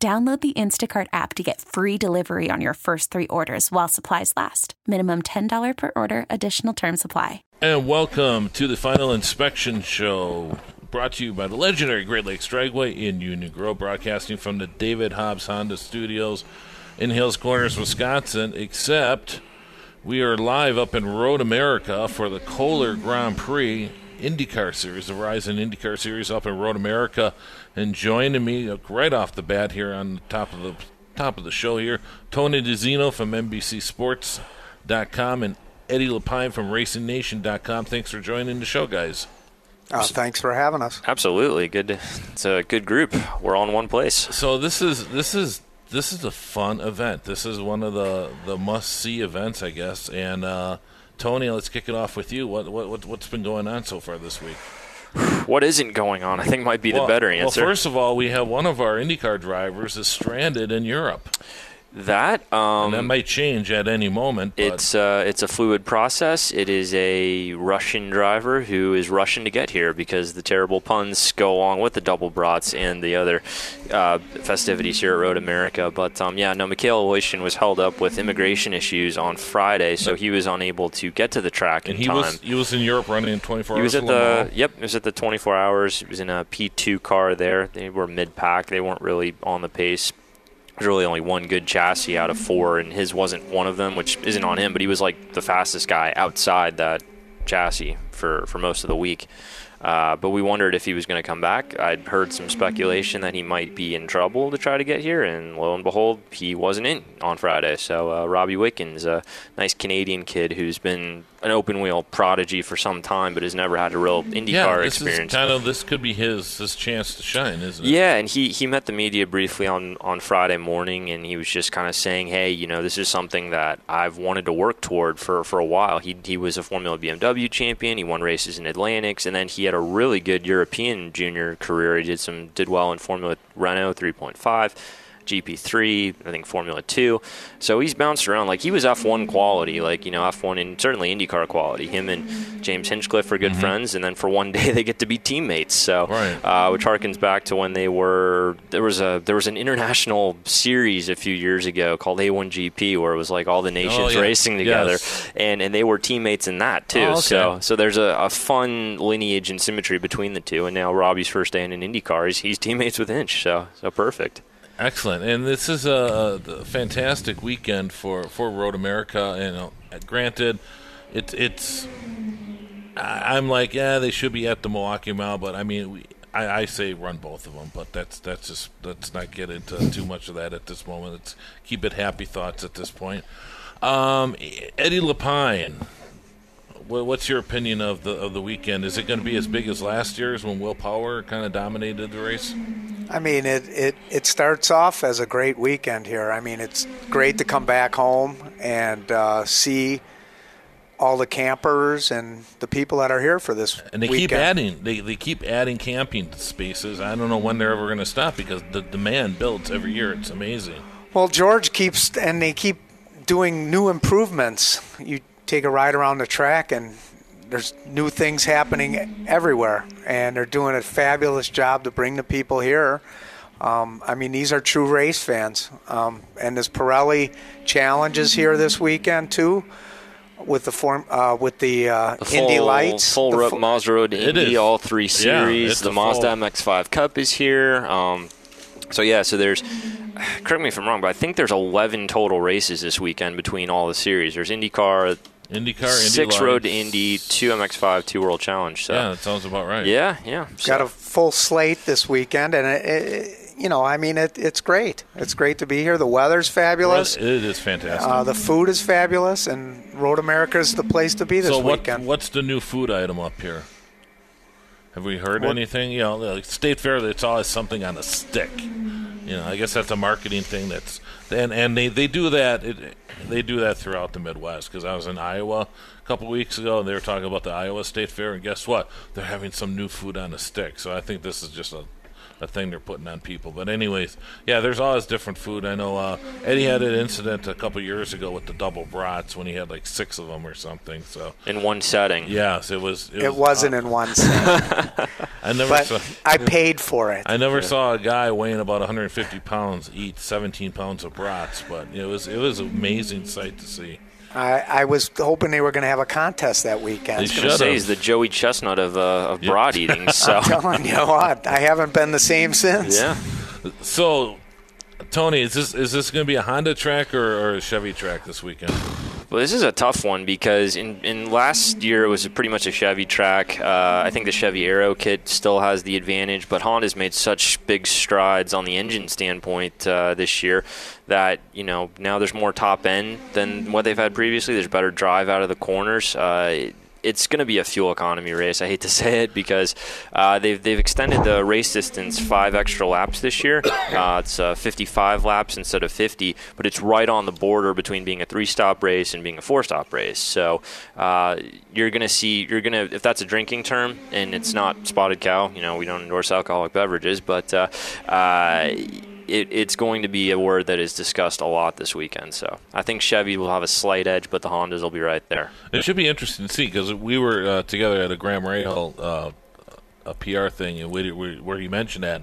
Download the Instacart app to get free delivery on your first three orders while supplies last. Minimum $10 per order, additional term supply. And welcome to the Final Inspection Show, brought to you by the legendary Great Lakes Dragway in Union Grove, broadcasting from the David Hobbs Honda Studios in Hales Corners, Wisconsin. Except we are live up in Road America for the Kohler Grand Prix IndyCar Series, the Verizon IndyCar Series up in Road America. And joining me right off the bat here on the top of the top of the show here, Tony DiZinno from NBCSports.com and Eddie LePine from RacingNation.com. Thanks for joining the show, guys. Uh, thanks for having us. Absolutely, good. It's a good group. We're all in one place. So this is this is this is a fun event. This is one of the the must see events, I guess. And uh, Tony, let's kick it off with you. What what what's been going on so far this week? What isn't going on? I think might be well, the better answer. Well, first of all, we have one of our IndyCar drivers is stranded in Europe. That um, and that might change at any moment. It's uh, it's a fluid process. It is a Russian driver who is rushing to get here because the terrible puns go along with the double brats and the other uh, festivities here at Road America. But um, yeah, no, Mikhail Aleshin was held up with immigration issues on Friday, so he was unable to get to the track and in he time. Was, he was in Europe running in 24 he hours. was at the yep. He was at the 24 hours. He was in a P2 car there. They were mid pack. They weren't really on the pace there's really only one good chassis out of four, and his wasn't one of them, which isn't on him, but he was like the fastest guy outside that chassis for, for most of the week. Uh, but we wondered if he was going to come back. I'd heard some speculation that he might be in trouble to try to get here, and lo and behold, he wasn't in on Friday. So uh, Robbie Wickens, a nice Canadian kid who's been an open wheel prodigy for some time, but has never had a real IndyCar yeah, this experience. Is kind of this could be his his chance to shine, isn't it? Yeah, and he, he met the media briefly on, on Friday morning, and he was just kind of saying, "Hey, you know, this is something that I've wanted to work toward for, for a while." He he was a Formula BMW champion. He won races in Atlantics, and then he had a really good European junior career. He did some did well in Formula Renault 3.5. GP3, I think Formula 2. So he's bounced around. Like he was F1 quality, like, you know, F1 and certainly IndyCar quality. Him and James Hinchcliffe are good Mm-hmm. friends, and then for one day they get to be teammates. So, Right. uh, which harkens back to when they were, there was a, there was an international series a few years ago called A1GP where it was like all the nations Oh, yeah. racing together. Yes. And, and they were teammates in that too. Oh, okay. So, so there's a, a fun lineage and symmetry between the two. And now Robbie's first day in an IndyCar, he's, he's teammates with Hinch. So, so perfect. Excellent, and this is a, a fantastic weekend for, for Road America. And uh, granted, it, it's I'm like, yeah, they should be at the Milwaukee Mile, but I mean, we, I, I say run both of them, but that's that's just let's not get into too much of that at this moment. Let's keep it happy thoughts at this point. Um, Eddie LePine, what's your opinion of the of the weekend? Is it going to be as big as last year's when Will Power kind of dominated the race? I mean, it, it, it starts off as a great weekend here. I mean, it's great to come back home and uh, see all the campers and the people that are here for this And they weekend. keep adding. They they keep adding camping spaces. I don't know when they're ever going to stop because the demand builds every year. It's amazing. Well, George keeps, and they keep doing new improvements. You take a ride around the track, and there's new things happening everywhere, and they're doing a fabulous job to bring the people here. Um, I mean, these are true race fans, um, and this Pirelli Challenge is here this weekend too, with the form uh, with the, uh, The full, Indy lights. full The ro- fu- Mazda Road Indy, is. all three series. it's the a Mazda full- MX-5 Cup is here. Um, so yeah, so there's. Correct me if I'm wrong, but I think there's 11 total races this weekend between all the series. There's IndyCar, IndyCar, Indy six Road to Indy, two MX-5, two World Challenge. So Yeah, that sounds about right. yeah, yeah. So- got a full slate this weekend, and it, it, you know, I mean, it, it's great. It's great to be here. The weather's fabulous. It is fantastic. Uh, the food is fabulous, and Road America is the place to be this so what, weekend. what's the new food item up here? Have we heard What- anything? You know, like State Fair, it's always something on a stick. You know, I guess that's a marketing thing. That's and and they they do that. It, they do that throughout the Midwest. Because I was in Iowa a couple weeks ago, and they were talking about the Iowa State Fair, and guess what? They're having some new food on a stick. So I think this is just a a thing they're putting on people. But anyways, yeah, there's always different food. I know uh, Eddie had an incident a couple years ago with the double brats when he had like six of them or something. So in one setting. Yes, it was. It, it was, not uh, in one setting. I never. But saw, I paid for it. I never yeah. saw a guy weighing about 150 pounds eat 17 pounds of brats, but it was it was an amazing sight to see. I, I was hoping they were going to have a contest that weekend. I was going to say he's the Joey Chestnut of, uh, of yep. broad eating. So I'm telling you what, I haven't been the same since. Yeah. So, Tony, is this is this going to be a Honda track or, or a Chevy track this weekend? Well, this is a tough one because in, in last year it was pretty much a Chevy track. Uh, I think the Chevy Aero kit still has the advantage, but Honda's made such big strides on the engine standpoint uh, this year that you know now there's more top end than what they've had previously. There's better drive out of the corners. Uh, it's going to be a fuel economy race. I hate to say it because uh, they've they've extended the race distance five extra laps this year. Uh, it's uh, 55 laps instead of 50, but it's right on the border between being a three-stop race and being a four-stop race. So uh, you're going to see you're going to if that's a drinking term and it's not spotted cow. You know we don't endorse alcoholic beverages, but uh, uh, it, it's going to be a word that is discussed a lot this weekend. So I think Chevy will have a slight edge, but the Hondas will be right there. It should be interesting to see because we were uh, together at a Graham Rahal uh, a PR thing, and we, we, where he mentioned that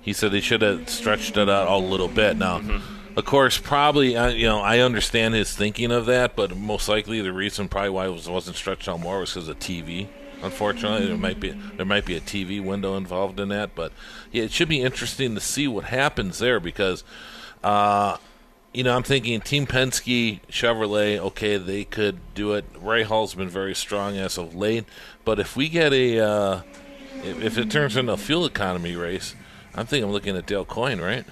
he said they should have stretched it out a little bit. Now. Mm-hmm. Of course, probably uh, you know I understand his thinking of that, but most likely the reason probably why it was, wasn't stretched out more was because of TV. Unfortunately, there might be there might be a TV window involved in that, but yeah, it should be interesting to see what happens there because, uh, you know, I'm thinking Team Penske, Chevrolet, okay, they could do it. Rahal's been very strong as of late, but if we get a uh, if, if it turns into a fuel economy race, I'm thinking I'm looking at Dale Coyne, right?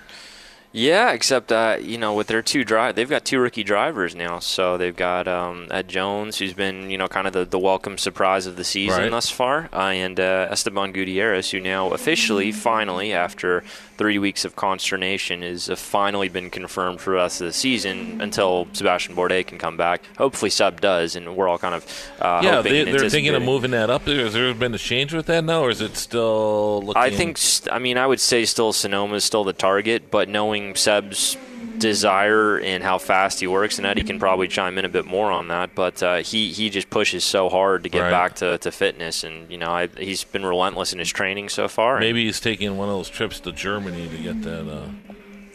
Yeah, except uh, you know with their two drive, they've got two rookie drivers now. So they've got um, Ed Jones, who's been you know kind of the, the welcome surprise of the season right. thus far, uh, and uh, Esteban Gutierrez, who now officially, finally, after three weeks of consternation is uh, finally been confirmed for the rest of the season until Sebastian Bourdais can come back. Hopefully, Seb does, and we're all kind of uh, yeah. They, are thinking of moving that up. Has there been a change with that now, or is it still? Looking... I think. I mean, I would say still Sonoma is still the target, but knowing Seb's desire and how fast he works, and Eddie can probably chime in a bit more on that. But uh, he he just pushes so hard to get right. back to, to fitness, and you know I, he's been relentless in his training so far. Maybe he's taking one of those trips to Germany to get that uh,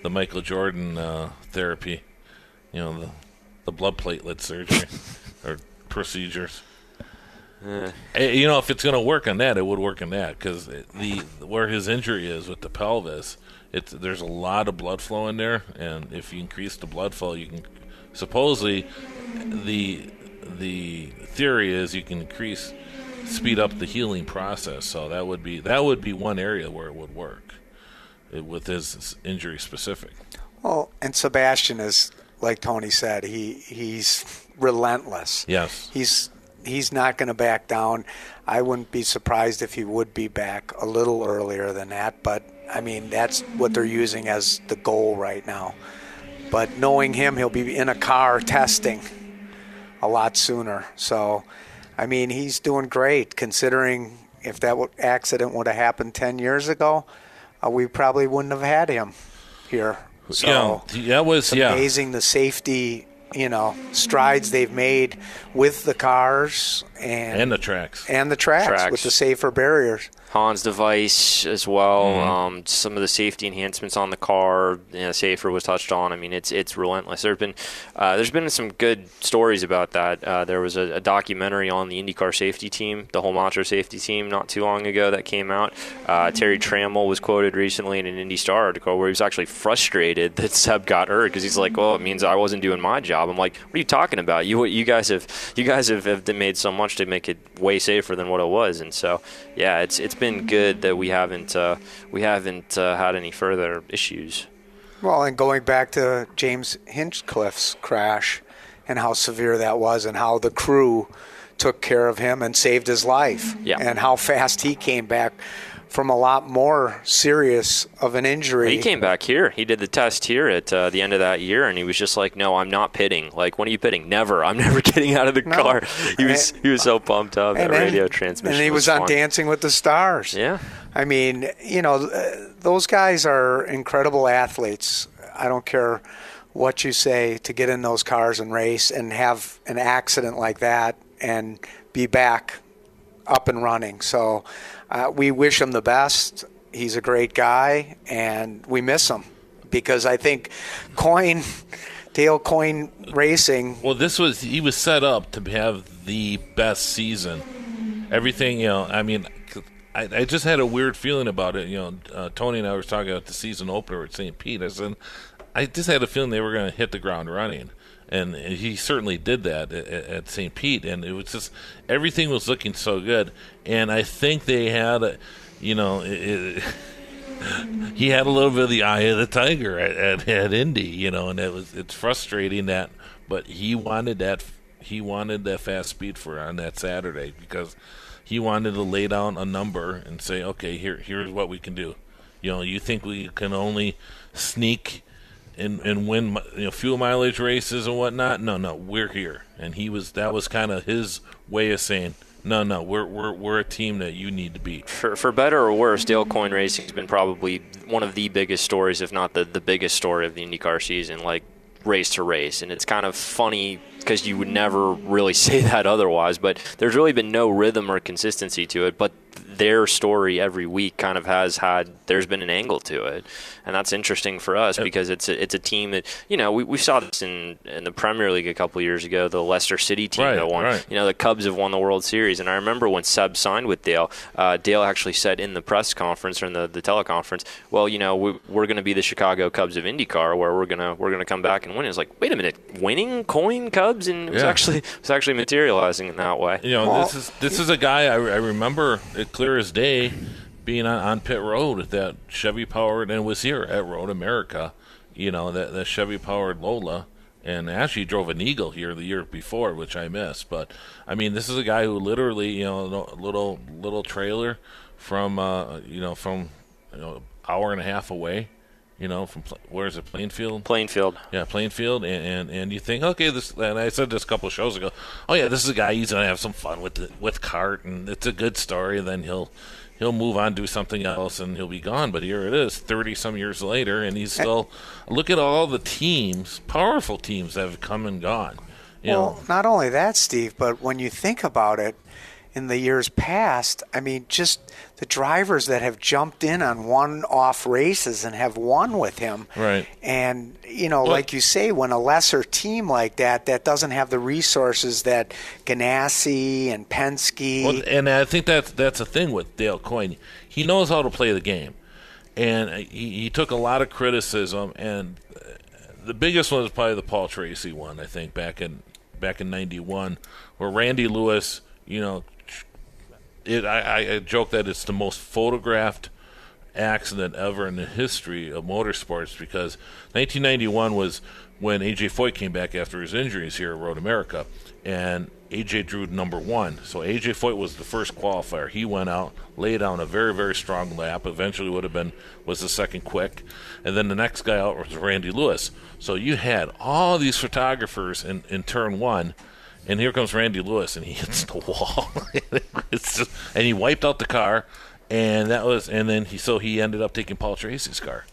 the Michael Jordan uh, therapy, you know the the blood platelet surgery or procedures. Uh, you know, if it's going to work on that, it would work on that because the where his injury is with the pelvis it's there's a lot of blood flow in there, and if you increase the blood flow, you can supposedly the the theory is you can increase speed up the healing process. So that would be that would be one area where it would work it, with his injury specific. Well, and Sebastian is like Tony said, he he's relentless. Yes, he's he's not going to back down. I wouldn't be surprised if he would be back a little earlier than that, but I mean, that's what they're using as the goal right now. But knowing him, he'll be in a car testing a lot sooner. So, I mean, he's doing great considering if that accident would have happened 10 years ago, uh, we probably wouldn't have had him here. So yeah, that was yeah. amazing the safety you know strides they've made with the cars and and the tracks and the tracks, tracks. with the safer barriers. Hans device as well. Mm-hmm. Um, some of the safety enhancements on the car, you know, safer was touched on. I mean, it's it's relentless. There's been uh, there's been some good stories about that. Uh, there was a, a, documentary on the IndyCar safety team, the Holmatro safety team, not too long ago that came out. Uh, Terry Trammell was quoted recently in an Indy Star article where he was actually frustrated that Seb got hurt because he's like, "Well, it means I wasn't doing my job." I'm like, "What are you talking about? You you guys have you guys have, have made so much to make it way safer than what it was." And so, yeah, it's it's been good that we haven't uh, we haven't uh, had any further issues. Well, and going back to James Hinchcliffe's crash and how severe that was, and how the crew took care of him and saved his life, yeah. and how fast he came back from a lot more serious of an injury. He came back here. He did the test here at uh, the end of that year, and he was just like, "No, I'm not pitting. Like, when are you pitting? Never. I'm never getting out of the No. car." He was And- he was so pumped up. That then- radio transmission. And he was, on fun. Dancing with the Stars. Yeah. I mean, you know, those guys are incredible athletes. I don't care what you say to get in those cars and race and have an accident like that and be back up and running. So uh, we wish him the best. He's a great guy, and we miss him because I think Coyne, Dale Coyne Racing, Well, this was he was set up to have the best season. Everything, you know. I mean, I, I just had a weird feeling about it. You know, uh, Tony and I were talking about the season opener at St. Pete. I said, I just had a feeling they were going to hit the ground running, and he certainly did that at, at St. Pete. And it was just everything was looking so good. And I think they had, a, you know, it, it, he had a little bit of the eye of the tiger at, at, at Indy, you know, and it was it's frustrating that, but he wanted that he wanted that fast speed for on that Saturday because he wanted to lay down a number and say, okay, here here's what we can do. You know, you think we can only sneak and and win you know fuel mileage races and whatnot? No, no, we're here, and he was that was kind of his way of saying. No, no, we're we're we're a team that you need to beat. For, for better or worse, Dale Coyne Racing has been probably one of the biggest stories, if not the, the biggest story of the IndyCar season, like race to race. And it's kind of funny because you would never really say that otherwise, but there's really been no rhythm or consistency to it. But their story every week kind of has had, there's been an angle to it. And that's interesting for us because it's a, it's a team that, you know, we, we saw this in, in the Premier League a couple years ago, the Leicester City team Right, that won. right. You know, the Cubs have won the World Series, and I remember when Seb signed with Dale, uh, Dale actually said in the press conference or in the, the teleconference, "Well, you know, we, we're going to be the Chicago Cubs of IndyCar, where we're gonna we're gonna come back and win." It's like, wait a minute, winning Coyne Cubs, and it was Yeah. actually it was actually materializing in that way. You know, Well- this is this is a guy I, I remember it clear as day being on, on pit road with that Chevy powered and was here at Road America. You know that that Chevy powered Lola, and actually drove an Eagle here the year before, which I missed. But I mean, this is a guy who literally, you know, a little little trailer from uh, you know from you know hour and a half away. You know, from Pla- where's it, Plainfield? Plainfield. Yeah, Plainfield, and, and and you think, okay, this. And I said this a couple of shows ago. Oh yeah, this is a guy. He's gonna have some fun with the, with cart, and it's a good story. Then he'll he'll move on, do something else, and he'll be gone. But here it is, thirty some years later, and he's eh. still. Look at all the teams, powerful teams that have come and gone. You well, know, not only that, Steve, but when you think about it, in the years past, I mean, just the drivers that have jumped in on one-off races and have won with him. Right. And you know, Well- like you say, when a lesser team like that that doesn't have the resources that Ganassi and Penske. Well, and I think that's that's a thing with Dale Coyne. He knows how to play the game, and he, he took a lot of criticism. And the biggest one is probably the Paul Tracy one. I think back in back in '91, where Randy Lewis, you know, it. I, I, joke that it's the most photographed accident ever in the history of motorsports because 1991 was when AJ Foyt came back after his injuries here at Road America, and AJ drew number one. So AJ Foyt was the first qualifier. He went out, laid down a very very strong lap. Eventually would have been was the second quick, and then the next guy out was Randy Lewis. So you had all these photographers in in turn one. And here comes Randy Lewis, and he hits the wall. just, and he wiped out the car, and that was, and then he so he ended up taking Paul Tracy's car,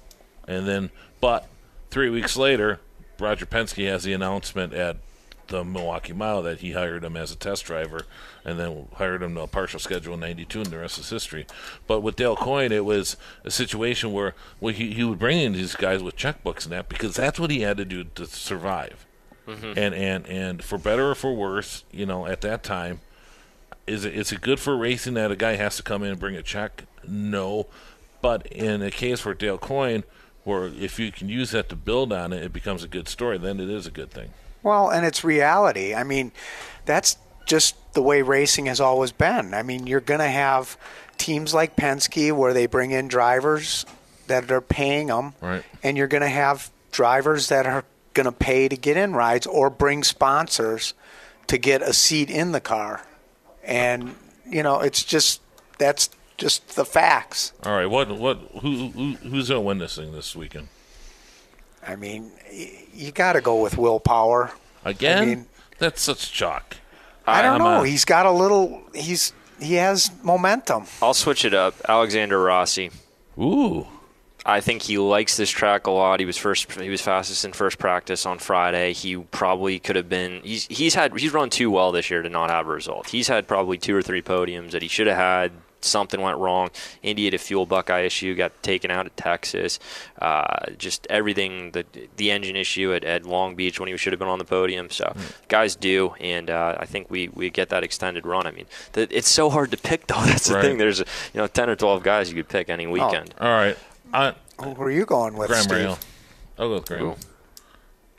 and then, but three weeks later, Roger Penske has the announcement at the Milwaukee Mile that he hired him as a test driver, and then hired him to a partial schedule in '92, and the rest is history. But with Dale Coyne, it was a situation where well, he he would bring in these guys with checkbooks and that because that's what he had to do to survive Mm-hmm. and and and for better or for worse, you know, at that time, is it is it good for racing that a guy has to come in and bring a check? No, but in a case where Dale Coyne, where if you can use that to build on it, it becomes a good story. Then it is a good thing. Well, and it's reality. I mean, that's just the way racing has always been. I mean, you're going to have teams like Penske where they bring in drivers that are paying them, Right. and you're going to have drivers that are going to pay to get in rides or bring sponsors to get a seat in the car. And, you know, it's just that's just the facts. All right, what what who, who who's gonna win this thing this weekend? I mean, you got to go with Will Power. Again? I mean, That's such chalk. I don't I'm know. a- He's got a little. He's he has momentum. I'll switch it up. Alexander Rossi. Ooh. I think he likes this track a lot. He was first. He was fastest in first practice on Friday. He probably could have been. He's he's had he's run too well this year to not have a result. He's had probably two or three podiums that he should have had. Something went wrong. Indy had a fuel Buckeye issue, got taken out at Texas. Uh, just everything, the the engine issue at, at Long Beach when he should have been on the podium. So guys do, and uh, I think we, we get that extended run. I mean, the, it's so hard to pick though. That's the Right. thing. There's you know ten or twelve guys you could pick any weekend. All right. I, Who are you going with, Graham Steve? I'll go with Graham. Cool.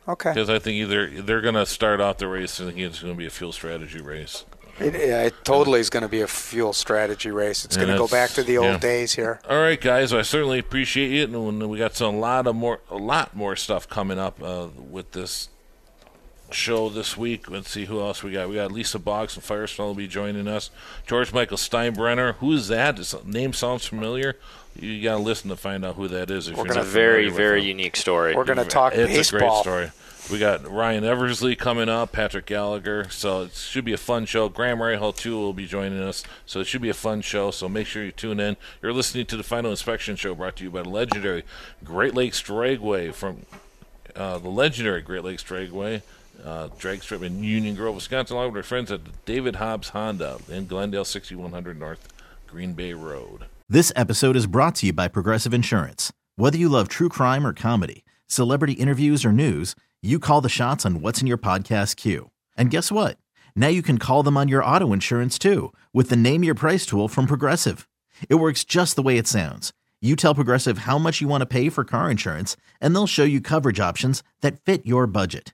Okay. Because I think either they're going to start off the race and it's going to be a fuel strategy race. It, yeah, it totally is going to be a fuel strategy race. It's going to go back to the old yeah. days here. All right, guys. I certainly appreciate it, and we got some a lot of more, a lot more stuff coming up uh, with this show this week. Let's see who else we got. We got Lisa Boggs and Firestone will be joining us. George Michael Steinbrenner. Who is that? Does the name sounds familiar? You got to listen to find out who that is. If We're you're gonna- a very very them. unique story. We're going to talk it's baseball. a great story. We got Ryan Eversley coming up, Patrick Gallagher. So it should be a fun show. Graham Rahal, too, will be joining us. So it should be a fun show. So make sure you tune in. You're listening to the Final Inspection Show brought to you by the legendary Great Lakes Dragway from uh, the legendary Great Lakes Dragway. Uh, drag strip in Union Grove, Wisconsin, along with our friends at David Hobbs Honda in Glendale, 6100 North Green Bay Road. This episode is brought to you by Progressive Insurance. Whether you love true crime or comedy, celebrity interviews or news, you call the shots on what's in your podcast queue. And guess what? Now you can call them on your auto insurance too with the Name Your Price tool from Progressive. It works just the way it sounds. You tell Progressive how much you want to pay for car insurance, and they'll show you coverage options that fit your budget.